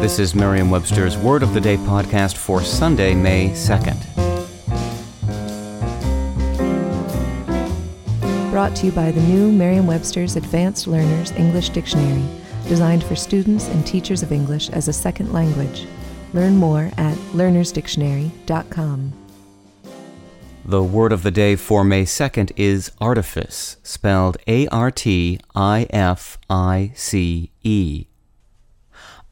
This is Merriam Webster's Word of the Day podcast for Sunday, May 2nd. Brought to you by the new Merriam Webster's Advanced Learners English Dictionary, designed for students and teachers of English as a second language. Learn more at learnersdictionary.com. The word of the day for May 2nd is artifice, spelled A R T I F I C E.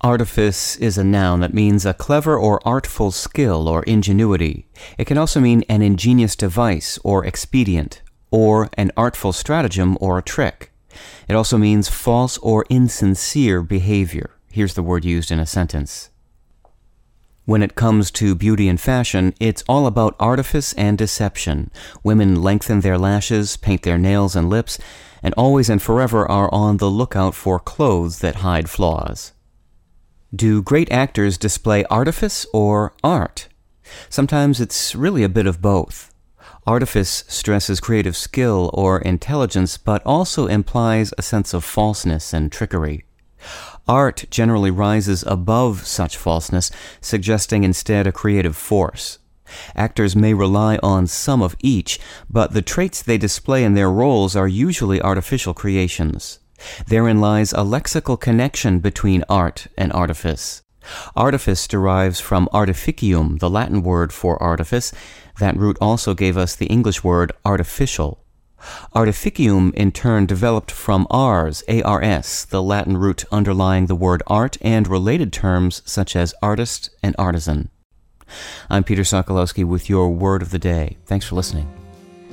Artifice is a noun that means a clever or artful skill or ingenuity. It can also mean an ingenious device or expedient, or an artful stratagem or a trick. It also means false or insincere behavior. Here's the word used in a sentence. When it comes to beauty and fashion, it's all about artifice and deception. Women lengthen their lashes, paint their nails and lips, and always and forever are on the lookout for clothes that hide flaws. Do great actors display artifice or art? Sometimes it's really a bit of both. Artifice stresses creative skill or intelligence, but also implies a sense of falseness and trickery. Art generally rises above such falseness, suggesting instead a creative force. Actors may rely on some of each, but the traits they display in their roles are usually artificial creations. Therein lies a lexical connection between art and artifice. Artifice derives from artificium, the Latin word for artifice. That root also gave us the English word artificial. Artificium in turn developed from ars, ars, the Latin root underlying the word art and related terms such as artist and artisan. I'm Peter Sokolowski with your word of the day. Thanks for listening.